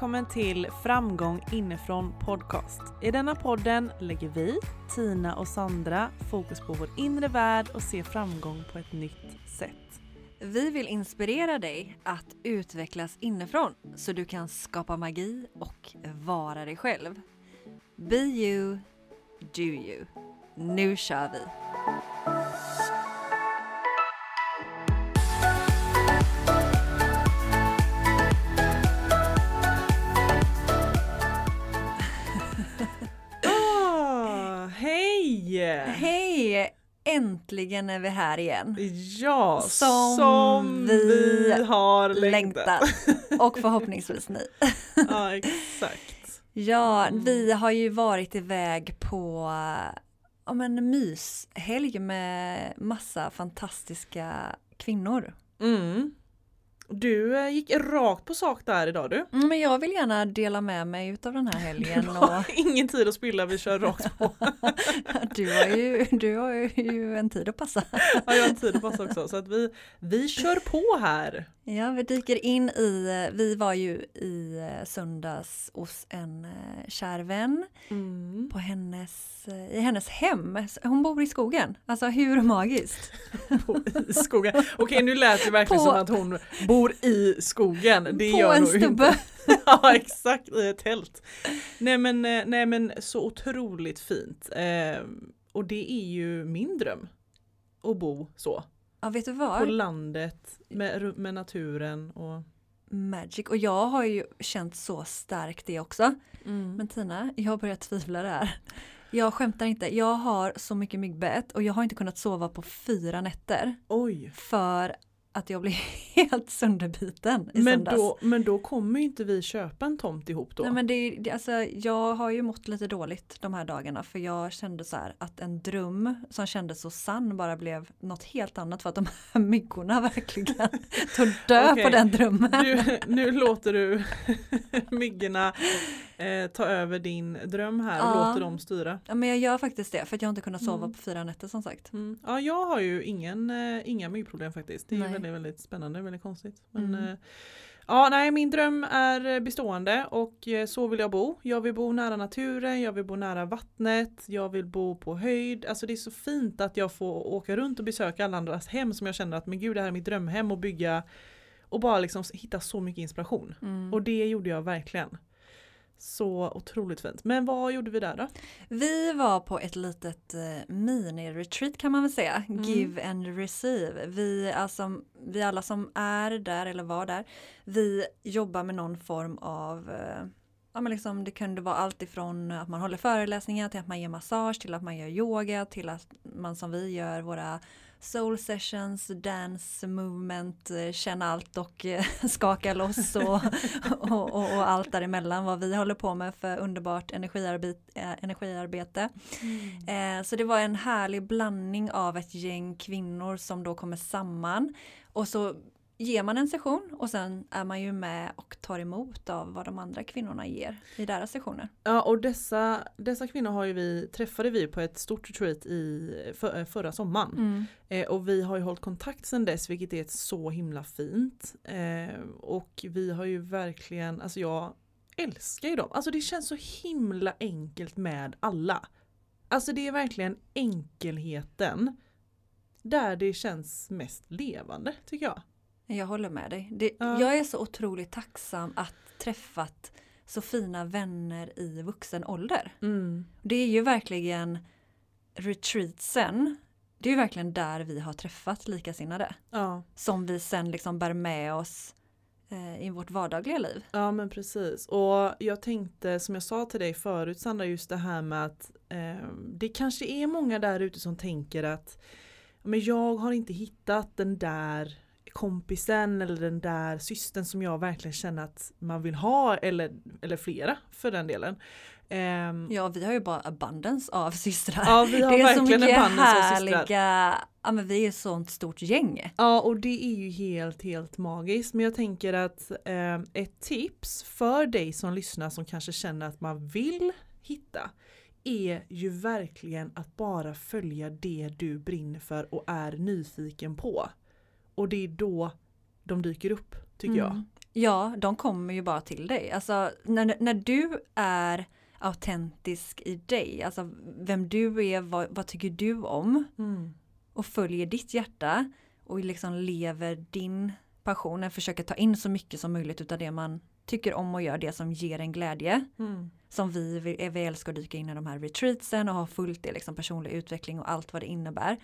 välkommen till Framgång inifrån podcast. I denna podden lägger vi, Tina och Sandra, fokus på vår inre värld och ser framgång på ett nytt sätt. Vi vill inspirera dig att utvecklas inifrån så du kan skapa magi och vara dig själv. Be you, do you. Nu kör vi! Hej! Äntligen är vi här igen. Ja, Som som, vi vi, har längtat. Längtat. Och förhoppningsvis ni. ja, exakt. Ja, Mm. vi har ju varit iväg på ja, men, myshelg med massa fantastiska kvinnor. Mm. Du eh, gick rakt på sak där idag du. Mm, Men jag vill gärna dela med mig utav den här Du helgen. Och har ingen tid att spilla, vi kör rakt på. du, har ju, du har ju en tid att passa. Ja, jag har tid att passa också. Så att vi, vi kör på här. Ja, vi dyker in i, vi var ju i eh, söndags hos en eh, kär vän Mm. på hennes, eh, i hennes hem. Hon bor i skogen. Alltså hur magiskt? I skogen. Okej nu lät det verkligen På- som att hon bor i skogen. Det på gör en stubbe. Ja exakt, i ett tält. Nej men, eh, nej men så otroligt fint. Eh, och det är ju min dröm. Att bo så. Ja, vet du På vad? landet med, med naturen och Magic. Och jag har ju känt så starkt det också. Mm. Men Tina, jag börjar tvivla där. Jag skämtar inte. Jag har så mycket myggbett och jag har inte kunnat sova på fyra nätter. Oj. För att jag blev helt sönderbiten i Men söndags. då, men då kommer inte vi köpa en tomt ihop då. Nej, men det, det, alltså, jag har ju mått lite dåligt de här dagarna för jag kände så här att en dröm som kändes så sann bara blev något helt annat för att de här myggorna verkligen tog död Okej. på den drömmen. Nu, nu låter du myggorna eh, ta över din dröm här och Ja. låter dem styra. Ja, men jag gör faktiskt det för att jag inte kunnat sova Mm. på fyra nätter som sagt. Mm. Ja, jag har ju ingen, eh, inga myggproblem faktiskt. Det är väldigt, väldigt spännande, väldigt konstigt. Men, Mm. eh, ja, nej, min dröm är eh, bestående och eh, så vill jag bo. Jag vill bo nära naturen, jag vill bo nära vattnet, jag vill bo på höjd. Alltså det är så fint att jag får åka runt och besöka alla andras hem som jag känner att men gud det här är mitt drömhem och bygga och bara liksom hitta så mycket inspiration. Mm. Och det gjorde jag verkligen. Så otroligt fint. Men vad gjorde vi där då? Vi var på ett litet eh, mini-retreat kan man väl säga. Mm. Give and receive. Vi, alltså, vi alla som är där eller var där, vi jobbar med någon form av eh, Ja, men liksom, det kunde vara allt ifrån att man håller föreläsningar till att man ger massage till att man gör yoga till att man som vi gör våra soul sessions, dance movement, eh, känna allt och eh, skaka loss och, och, och, och allt däremellan vad vi håller på med för underbart energiarbete. Eh, energiarbete. Eh, så det var en härlig blandning av ett gäng kvinnor som då kommer samman och så ger man en session och sen är man ju med och tar emot av vad de andra kvinnorna ger i deras sessioner. Ja och dessa, dessa kvinnor har vi, träffade vi på ett stort retreat i för, eh, förra sommaren. Eh, och vi har ju hållit kontakt sedan dess vilket är så himla fint. Eh, och vi har ju verkligen, alltså jag älskar ju dem. Alltså det känns så himla enkelt med alla. Alltså det är verkligen enkelheten där det känns mest levande tycker jag. Jag håller med dig. Det, Ja. Jag är så otroligt tacksam att träffat så fina vänner i vuxen ålder. Det är ju verkligen retreatsen. Det är ju verkligen där vi har träffat likasinnade. Ja. Som vi sen liksom bär med oss eh, i vårt vardagliga liv. Ja men precis och jag tänkte som jag sa till dig förut Sandra just det här med att eh, det kanske är många där ute som tänker att men jag har inte hittat den där kompisen eller den där systern som jag verkligen känner att man vill ha eller, eller flera för den delen. Ehm, Ja, vi har ju bara abundance av systrar. ja vi har det är så verkligen mycket härliga, ja men vi är ett sånt stort gäng. Ja och det är ju helt helt magiskt men jag tänker att eh, ett tips för dig som lyssnar som kanske känner att man vill hitta är ju verkligen att bara följa det du brinner för och är nyfiken på. Och det är då de dyker upp tycker jag. Mm. Ja, de kommer ju bara till dig. Alltså när, när du är autentisk i dig, alltså vem du är, vad, vad tycker du om Mm. och följer ditt hjärta och liksom lever din passion, försöker ta in så mycket som möjligt utav det man tycker om och gör det som ger en glädje. Mm. Som vi, vi, vi älskar att dyka in i de här retreatsen och ha fullt det liksom personlig utveckling och allt vad det innebär.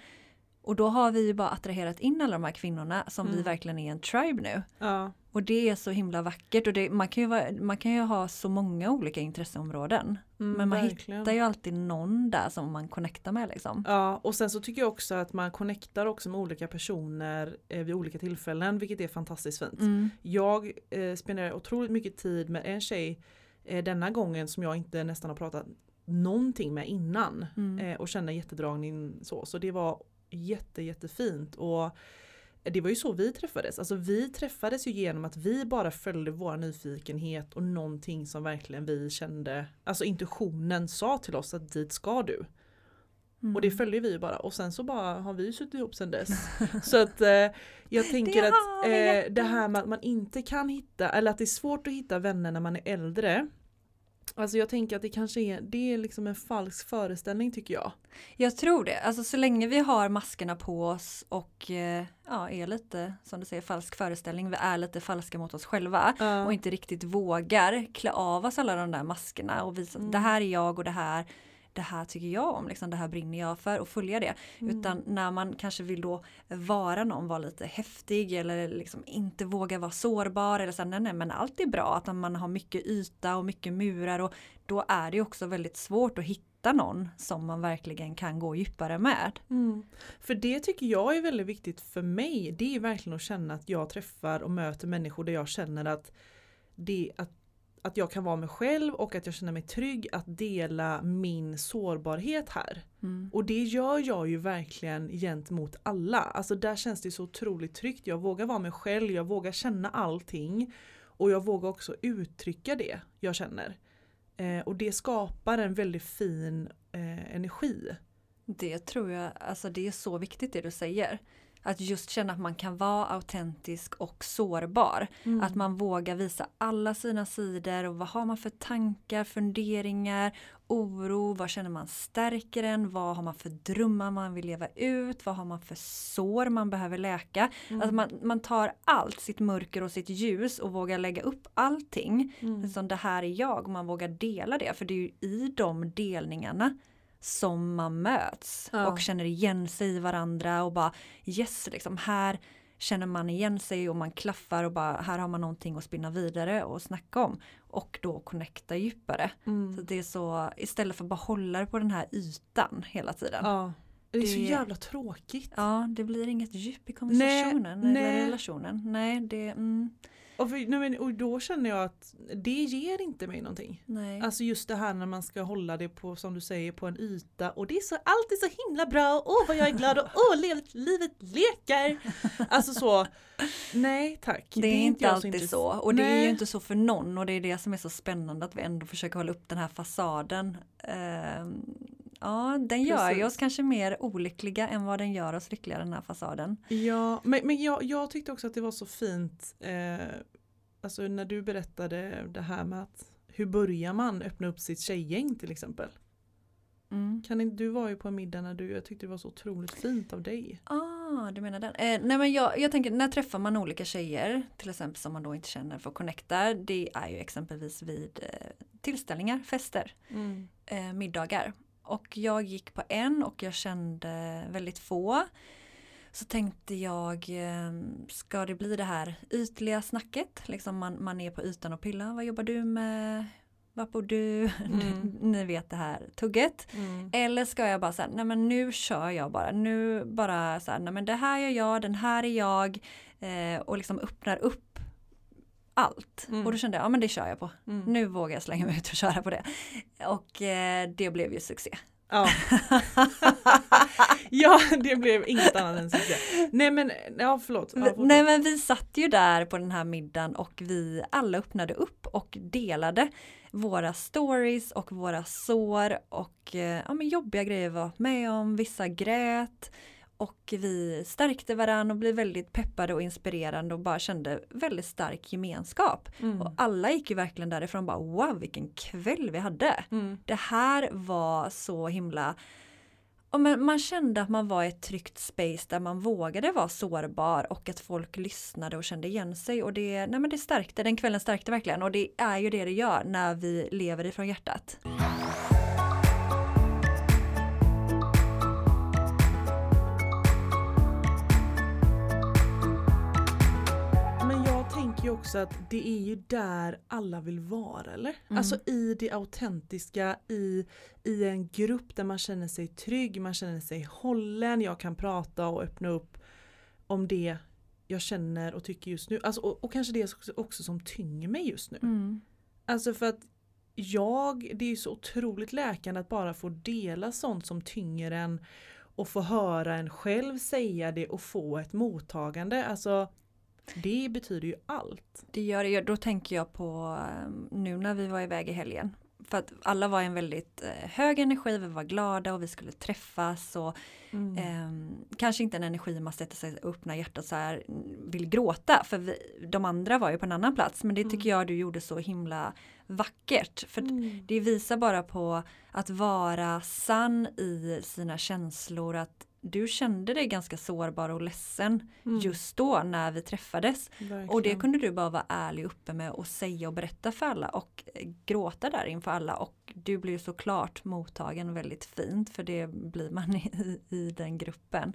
Och då har vi ju bara attraherat in alla de här kvinnorna som vi Mm. verkligen är en tribe nu. Ja. Och det är så himla vackert och det, man, kan ju vara, man kan ju ha så många olika intresseområden. Mm, Men man verkligen. hittar ju alltid någon där som man connectar med liksom. Ja, och sen så tycker jag också att man connectar också med olika personer eh, vid olika tillfällen, vilket är fantastiskt fint. Mm. Jag eh, spenderar otroligt mycket tid med en tjej eh, denna gången som jag inte nästan har pratat någonting med innan Mm. eh, och känner jättedragning så. Så det var jätte jättefint och det var ju så vi träffades. Alltså vi träffades ju genom att vi bara följde vår nyfikenhet och någonting som verkligen vi kände, alltså intuitionen sa till oss att dit ska du. Mm. Och det följde vi ju bara och sen så bara har vi ju suttit ihop sen dess. så att eh, jag tänker Det att eh, det här med att man inte kan hitta, eller att det är svårt att hitta vänner när man är äldre. Alltså jag tänker att det kanske är, det är liksom en falsk föreställning tycker jag. Jag tror det. Alltså så länge vi har maskerna på oss och eh, ja, är lite som du säger falsk föreställning. Vi är lite falska mot oss själva och inte riktigt vågar klä av oss alla de där maskerna och visa Mm. att det här är jag och det här det här tycker jag om, liksom, det här brinner jag för och följa det. Mm. Utan när man kanske vill då vara någon, vara lite häftig eller liksom inte våga vara sårbar eller så här, nej, nej men allt är bra att man har mycket yta och mycket murar och då är det också väldigt svårt att hitta någon som man verkligen kan gå djupare med. Mm. För det tycker jag är väldigt viktigt för mig. Det är verkligen att känna att jag träffar och möter människor där jag känner att, det, att, att jag kan vara mig själv och att jag känner mig trygg att dela min sårbarhet här. Mm. Och det gör jag ju verkligen gentemot alla. Alltså där känns det så otroligt tryggt. Jag vågar vara mig själv, jag vågar känna allting. Och jag vågar också uttrycka det jag känner. Eh, och det skapar en väldigt fin eh, energi. Det tror jag, alltså det är så viktigt det du säger. Att just känna att man kan vara autentisk och sårbar. Mm. Att man vågar visa alla sina sidor och vad har man för tankar, funderingar, oro, vad känner man stärker en, vad har man för drömmar man vill leva ut, vad har man för sår man behöver läka. Mm. Att man, man tar allt, sitt mörker och sitt ljus och vågar lägga upp allting. Mm. Som det här är jag och man vågar dela det för det är ju i de delningarna som man möts Ja. och känner igen sig i varandra och bara yes, liksom här känner man igen sig och man klaffar och bara här har man någonting att spinna vidare och snacka om och då connecta djupare. Mm. Så det är så istället för att bara hålla det på den här ytan hela tiden. Ja, Ja. Det är så Det- jävla tråkigt. det blir inget djup i konversationen Nej, eller nej. relationen. Nej, det, mm, Och, för, nej, men, och då känner jag att det ger inte mig någonting. nej. Alltså just det här när man ska hålla det på, som du säger, på en yta och det är så, allt är så himla bra, åh vad jag är glad och åh livet, livet leker. Alltså så, nej tack. Det är, inte jag alltid intress- så och det är ju inte så för någon och det är det som är så spännande att vi ändå försöker hålla upp den här fasaden. Ehm, ja, den gör ju oss kanske mer olyckliga än vad den gör oss lyckliga den här fasaden. Ja, men, men jag, jag tyckte också att det var så fint, eh, alltså när du berättade det här med att hur börjar man öppna upp sitt tjejgäng till exempel? Mm. Kan inte, du var ju på en middag när du, jag tyckte det var så otroligt fint av dig. Ah, du menar den. Eh, nej men jag, jag tänker när träffar man olika tjejer till exempel som man då inte känner för att connecta. Det är ju exempelvis vid eh, tillställningar, fester. eh, middagar. Och jag gick på en och jag kände väldigt få. Så tänkte jag, eh, ska det bli det här ytliga snacket? Liksom man, man är på ytan och pillar. Vad jobbar du med? Vad bor du? Mm. Ni vet det här tugget. Mm. Eller ska jag bara säga, nej men nu kör jag bara. Nu bara så här, nej men det här gör jag, den här är jag. Eh, och liksom öppnar upp allt. Mm. Och då kände jag, ja men det kör jag på. Mm. Nu vågar jag slänga mig ut och köra på det. Och eh, det blev ju succé. Ja. ja, det blev inget annat än succé. Nej men, ja förlåt. Ja. Nej men vi satt ju där på den här middagen och vi alla öppnade upp och delade våra stories och våra sår och eh, ja, men jobbiga grejer vi var med om. Vissa grät och vi stärkte varandra och blev väldigt peppade och inspirerande och bara kände väldigt stark gemenskap. Mm. Och alla gick ju verkligen därifrån och bara wow vilken kväll vi hade. Mm. Det här var så himla och men man kände att man var i ett tryggt space där man vågade vara sårbar och att folk lyssnade och kände igen sig och det, nej men det stärkte, den kvällen stärkte verkligen och det är ju det det gör när vi lever ifrån hjärtat. Men tänker också att det är ju där alla vill vara eller? Mm. Alltså i det autentiska, i, i en grupp där man känner sig trygg, man känner sig hållen, jag kan prata och öppna upp om det jag känner och tycker just nu. Alltså, och, och kanske det också, också som tynger mig just nu. Mm. Alltså för att jag, det är ju så otroligt läkande att bara få dela sånt som tynger en och få höra en själv säga det och få ett mottagande. Alltså det betyder ju allt. Det gör det, då tänker jag på eh, nu när vi var iväg i helgen. För att alla var en väldigt eh, hög energi, vi var glada och vi skulle träffas och Mm. eh, kanske inte en energi man sätter sig och öppnar hjärtat så här vill gråta för vi, de andra var ju på en annan plats men det tycker jag du gjorde så himla vackert för Mm. det visar bara på att vara sann i sina känslor att du kände dig ganska sårbar och ledsen Mm. just då när vi träffades Verkligen. och det kunde du bara vara ärlig uppe med och säga och berätta för alla och gråta där inför alla och du blir såklart mottagen väldigt fint för det blir man i, i den gruppen.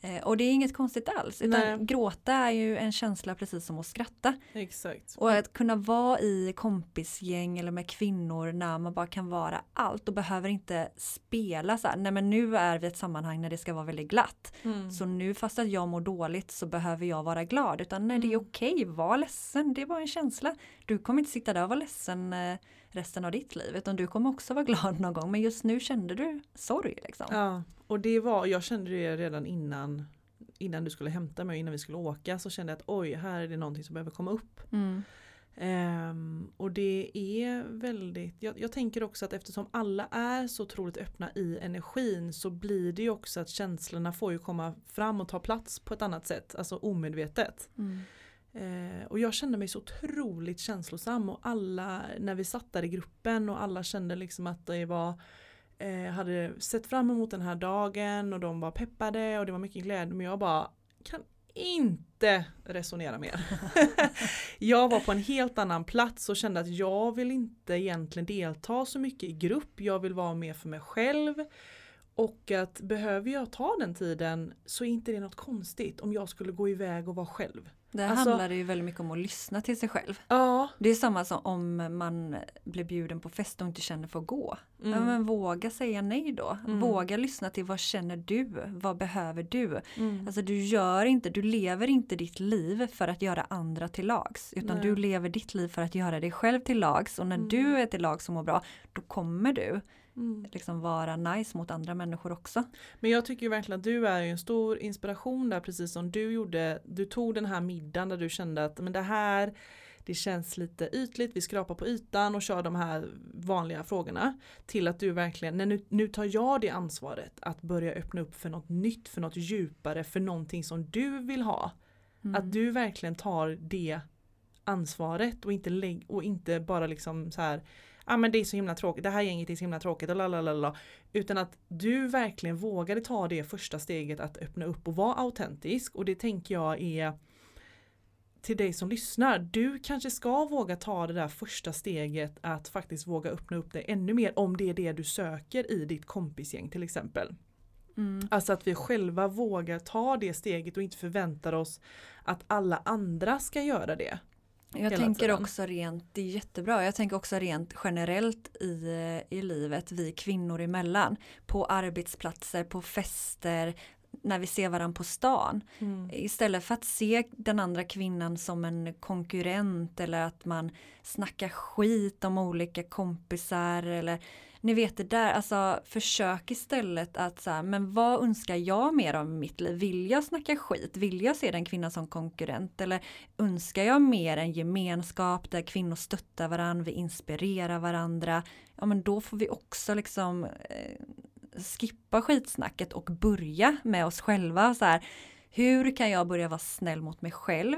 Eh, och det är inget konstigt alls utan Nej. gråta är ju en känsla precis som att skratta. exakt. Och att kunna vara i kompisgäng eller med kvinnor när man bara kan vara allt och behöver inte spela så här, nej men nu är vi ett sammanhang när det ska vara väldigt glatt. Mm. Så nu fast att jag mår dåligt så behöver jag vara glad utan nej det är Mm. okej, var ledsen, det är bara en känsla. Du kommer inte sitta där och vara ledsen eh, resten av ditt liv utan du kommer också vara glad någon gång men just nu kände du sorg liksom. Ja, och det var, jag kände det redan innan innan du skulle hämta mig, innan vi skulle åka så kände jag att oj, här är det någonting som behöver komma upp. Mm. Ehm, och det är väldigt, jag, jag tänker också att eftersom alla är så otroligt öppna i energin så blir det ju också att känslorna får ju komma fram och ta plats på ett annat sätt, alltså omedvetet. Mm. Eh, och jag kände mig så otroligt känslosam och alla, när vi satt där i gruppen och alla kände liksom att det var eh, hade sett fram emot den här dagen och de var peppade och det var mycket glädje men jag bara kan inte resonera mer. jag var på en helt annan plats och kände att jag vill inte egentligen delta så mycket i grupp. Jag vill vara mer för mig själv. Och att behöver jag ta den tiden så är inte det något konstigt om jag skulle gå iväg och vara själv. Det Alltså- handlar ju väldigt mycket om att lyssna till sig själv. Ja. Det är samma som om man blir bjuden på fest och inte känner för att gå. Ja, Mm. men våga säga nej då. Mm. Våga lyssna till vad känner du? Vad behöver du? Mm. Alltså du gör inte, du lever inte ditt liv för att göra andra till lags. Utan Nej. du lever ditt liv för att göra dig själv till lags. Och när Mm. du är till lags som mår bra, då kommer du Mm. liksom vara nice mot andra människor också. Men jag tycker ju verkligen att du är ju en stor inspiration där precis som du gjorde. Du tog den här middagen där du kände att men det här det känns lite ytligt, vi skrapar på ytan och kör de här vanliga frågorna. Till att du verkligen, nej, nu, nu tar jag det ansvaret att börja öppna upp för något nytt, för något djupare, för någonting som du vill ha. Mm. Att du verkligen tar det ansvaret och inte, lägg, och inte bara liksom så här ah, men det är så himla tråkigt, det här gänget är så himla tråkigt och lalalala. Utan att du verkligen vågade ta det första steget att öppna upp och vara autentisk och det tänker jag är till dig som lyssnar, du kanske ska våga ta det där första steget att faktiskt våga öppna upp dig ännu mer om det är det du söker i ditt kompisgäng till exempel. Mm. Alltså att vi själva vågar ta det steget och inte förväntar oss att alla andra ska göra det. Jag tänker tiden. också rent, det är jättebra, jag tänker också rent generellt i, i livet, vi kvinnor emellan. På arbetsplatser, på fester, när vi ser varandra på stan. Istället för att se den andra kvinnan som en konkurrent eller att man snackar skit om olika kompisar eller ni vet det där, alltså försök istället att så här, men vad önskar jag mer av mitt liv? Vill jag snacka skit? Vill jag se den kvinnan som konkurrent? Eller önskar jag mer en gemenskap där kvinnor stöttar varandra, vi inspirerar varandra? Ja men då får vi också liksom eh, skippa skitsnacket och börja med oss själva. Så här, hur kan jag börja vara snäll mot mig själv?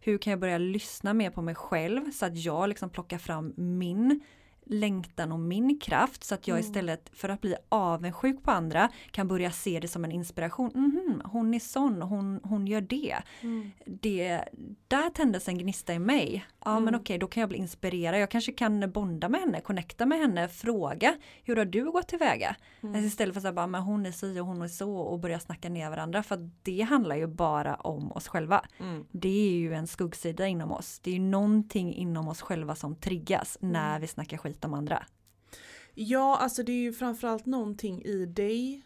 Hur kan jag börja lyssna mer på mig själv så att jag liksom plockar fram min längtan och min kraft så att jag mm. istället för att bli avundsjuk på andra kan börja se det som en inspiration. Mm, hon är sån, hon, hon gör det. Mm. det. Där tändes en gnista i mig. Ja mm. men okej, okay, då kan jag bli inspirerad. Jag kanske kan bonda med henne, connecta med henne, fråga hur har du gått tillväga? Mm. Alltså istället för att säga bara, men hon är si och hon är så och börja snacka ner varandra. För det handlar ju bara om oss själva. Mm. Det är ju en skuggsida inom oss. Det är ju någonting inom oss själva som triggas när mm. vi snackar skit de andra. Ja, alltså det är ju framförallt någonting i dig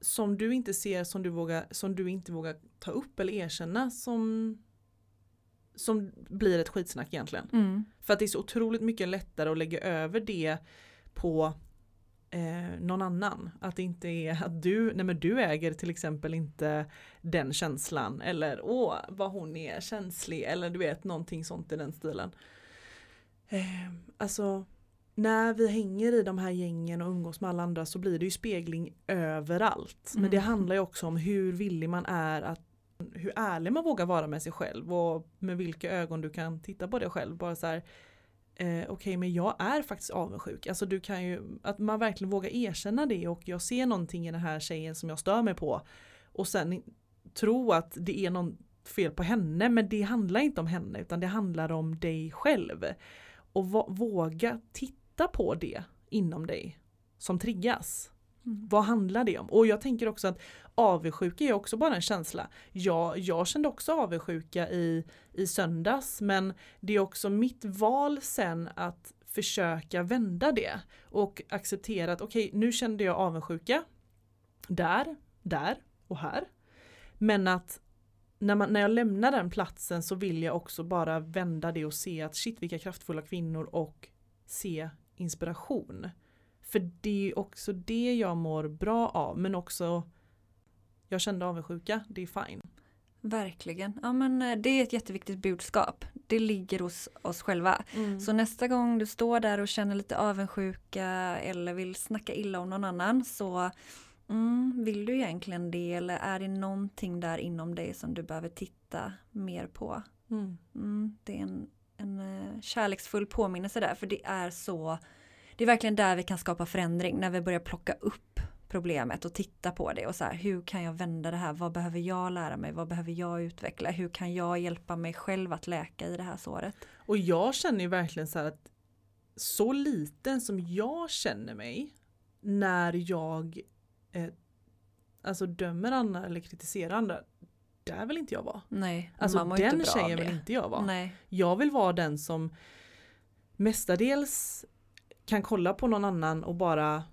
som du inte ser som du, vågar, som du inte vågar ta upp eller erkänna som, som blir ett skitsnack egentligen. Mm. För att det är så otroligt mycket lättare att lägga över det på eh, någon annan. Att det inte är att du, nej men du äger till exempel inte den känslan eller åh vad hon är känslig eller du vet någonting sånt i den stilen. Eh, alltså när vi hänger i de här gängen och umgås med alla andra så blir det ju spegling överallt. Mm. Men det mm. handlar ju också om hur villig man är att hur ärlig man vågar vara med sig själv och med vilka ögon du kan titta på dig själv. Bara så här, eh, Okej okay, men jag är faktiskt avundsjuk. Alltså du kan ju, att man verkligen vågar erkänna det och jag ser någonting i den här tjejen som jag stör mig på. Och sen tro att det är någon fel på henne men det handlar inte om henne utan det handlar om dig själv. Och våga titta titta på det inom dig som triggas. Mm. Vad handlar det om? Och jag tänker också att avundsjuka är också bara en känsla. Jag, jag kände också avundsjuka i, i söndags men det är också mitt val sen att försöka vända det och acceptera att okej okay, nu kände jag avundsjuka där, där och här. Men att när, man, när jag lämnar den platsen så vill jag också bara vända det och se att shit vilka kraftfulla kvinnor och se inspiration. För det är också det jag mår bra av men också jag kände avundsjuka, det är fine. Verkligen. Ja, men eh, det är ett jätteviktigt budskap. Det ligger hos oss själva. Mm. Så nästa gång du står där och känner lite avundsjuka eller vill snacka illa om någon annan så mm, vill du egentligen det eller är det någonting där inom dig som du behöver titta mer på? Mm. mm det är en en eh, kärleksfull påminnelse där för det är så det är verkligen där vi kan skapa förändring när vi börjar plocka upp problemet och titta på det och så här, hur kan jag vända det här? Vad behöver jag lära mig? Vad behöver jag utveckla? Hur kan jag hjälpa mig själv att läka i det här såret? Och jag känner ju verkligen så här att så liten som jag känner mig när jag eh, alltså dömer andra eller kritiserar andra där vill inte jag vara. Nej, alltså den tjejen vill inte jag vara. Nej. Jag vill vara den som mestadels kan kolla på någon annan och bara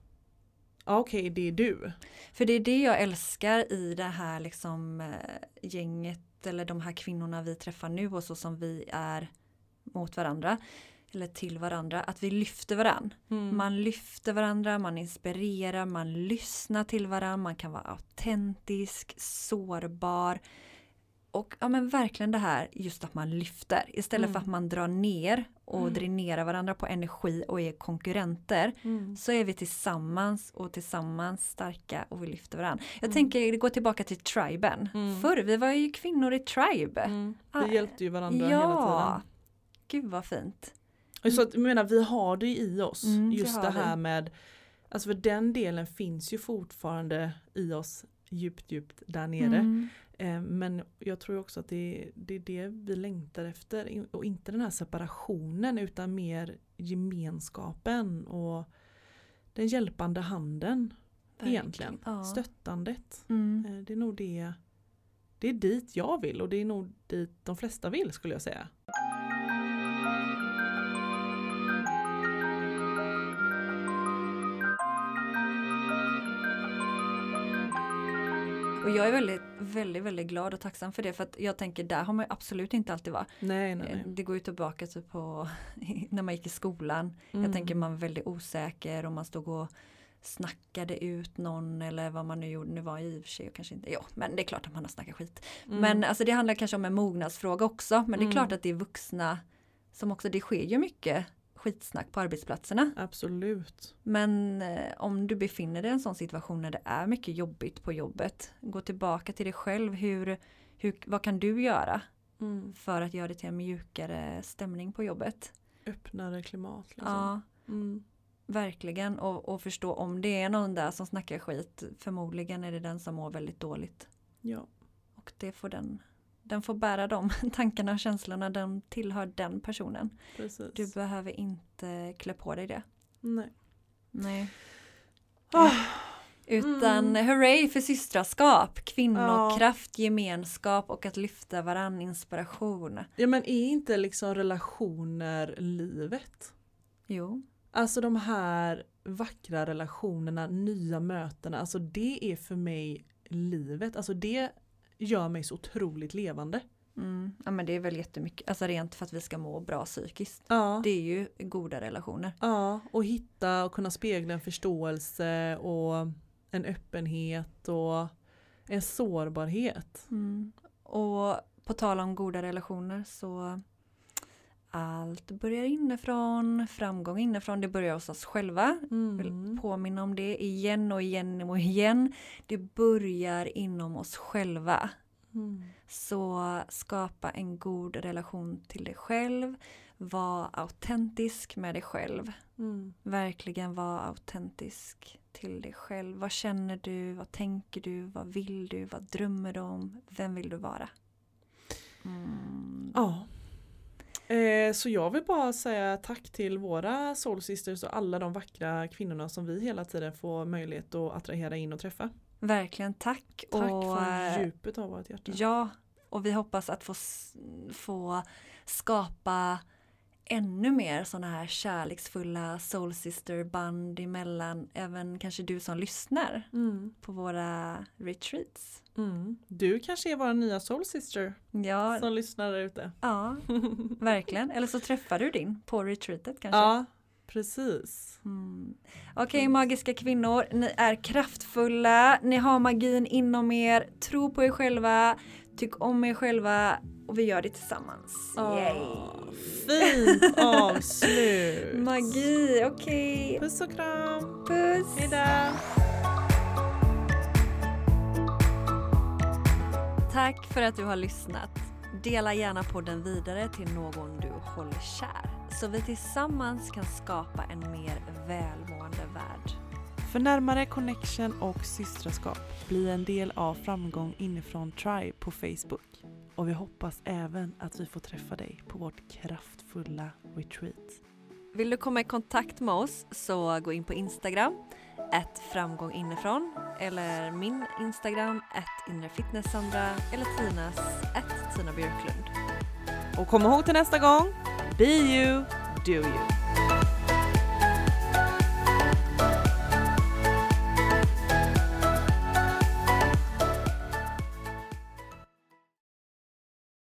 ja okej okay, det är du. För det är det jag älskar i det här liksom eh, gänget eller de här kvinnorna vi träffar nu och så som vi är mot varandra eller till varandra, att vi lyfter varandra. Mm. Man lyfter varandra, man inspirerar, man lyssnar till varandra, man kan vara autentisk, sårbar. Och ja men verkligen det här just att man lyfter istället mm. för att man drar ner och mm. dränerar varandra på energi och är konkurrenter mm. så är vi tillsammans och tillsammans starka och vi lyfter varandra. Jag mm. tänker gå tillbaka till triben. Mm. Förr vi var ju kvinnor i tribe. Mm. Vi ah, hjälpte ju varandra ja. hela tiden. Gud vad fint. Så att, jag menar, vi har det i oss. Mm, just det här vi. med, alltså för den delen finns ju fortfarande i oss djupt, djupt där nere. Mm. Eh, men jag tror också att det, det är det vi längtar efter och inte den här separationen utan mer gemenskapen och den hjälpande handen. Verkligen. Egentligen. Ja. Stöttandet. Mm. Eh, det är nog det det är dit jag vill och det är nog dit de flesta vill skulle jag säga. Och jag är väldigt, väldigt, väldigt glad och tacksam för det för att jag tänker där har man absolut inte alltid varit. Nej, nej, nej. Det går ju tillbaka till på när man gick i skolan. Mm. Jag tänker man var väldigt osäker och man stod och snackade ut någon eller vad man nu gjorde. Nu var jag i och för sig kanske inte, ja men det är klart att man har snackat skit. Mm. Men alltså det handlar kanske om en mognadsfråga också. Men det är mm. klart att det är vuxna som också, det sker ju mycket skitsnack på arbetsplatserna. Absolut. Men eh, om du befinner dig i en sån situation när det är mycket jobbigt på jobbet, gå tillbaka till dig själv. Hur, hur, vad kan du göra Mm. för att göra det till en mjukare stämning på jobbet? Öppnare klimat. Liksom. Ja, Mm. verkligen. Och, och förstå om det är någon där som snackar skit, förmodligen är det den som mår väldigt dåligt. Ja. Och det får den, den får bära de tankarna och känslorna, den tillhör den personen. Precis. Du behöver inte klä på dig det. Nej. Nej. Ah, Utan Mm. hurray för systraskap, kvinnokraft, gemenskap och att lyfta varann, inspiration. ja men är inte liksom relationer livet? Jo, Alltså de här vackra relationerna, nya mötena, alltså det är för mig livet. Alltså det gör mig så otroligt levande. mm. ja, men det är väl jättemycket, alltså rent för att vi ska må bra psykiskt. Ja. Det är ju goda relationer. Ja, och hitta och kunna spegla en förståelse och en öppenhet och en sårbarhet. Mm. Och på tal om goda relationer så allt börjar inifrån, framgång inifrån, det börjar hos oss själva. Vill Mm. påminna om det igen och igen och igen. Det börjar inom oss själva. Mm. Så skapa en god relation till dig själv. Var autentisk med dig själv. Mm. Verkligen var autentisk till dig själv. Vad känner du? Vad tänker du? Vad vill du? Vad drömmer du om? Vem vill du vara? Mm. Ja. Eh, så jag vill bara säga tack till våra Soul Sisters och alla de vackra kvinnorna som vi hela tiden får möjlighet att attrahera in och träffa. Verkligen tack. Tack och, från eh, djupet av vårt hjärta. Ja, och vi hoppas att få, få skapa ännu mer sådana här kärleksfulla soul sister band emellan även kanske du som lyssnar Mm. på våra retreats. Mm. Du kanske är vår nya Soul Sister Ja, som lyssnar där ute. ja verkligen. Eller så träffar du din på retreatet kanske. Ja, precis. Mm. Okej magiska kvinnor, ni är kraftfulla, ni har magin inom er, tro på er själva, tyck om er själva och vi gör det tillsammans. Yay! Åh, fint avslut. Magi, okej. Puss och kram. Puss! Hejdå. Tack för att du har lyssnat. Dela gärna podden vidare till någon du håller kär så vi tillsammans kan skapa en mer välmående värld. För närmare connection och systraskap, bli en del av Framgång inifrån Tribe på Facebook. Och vi hoppas även att vi får träffa dig på vårt kraftfulla retreat. Vill du komma i kontakt med oss så gå in på Instagram, ett framgång inifrån eller min Instagram, ett inre fitness Sandra eller Tinas, ett Tina Björklund. Och kom ihåg till nästa gång, be you, do you.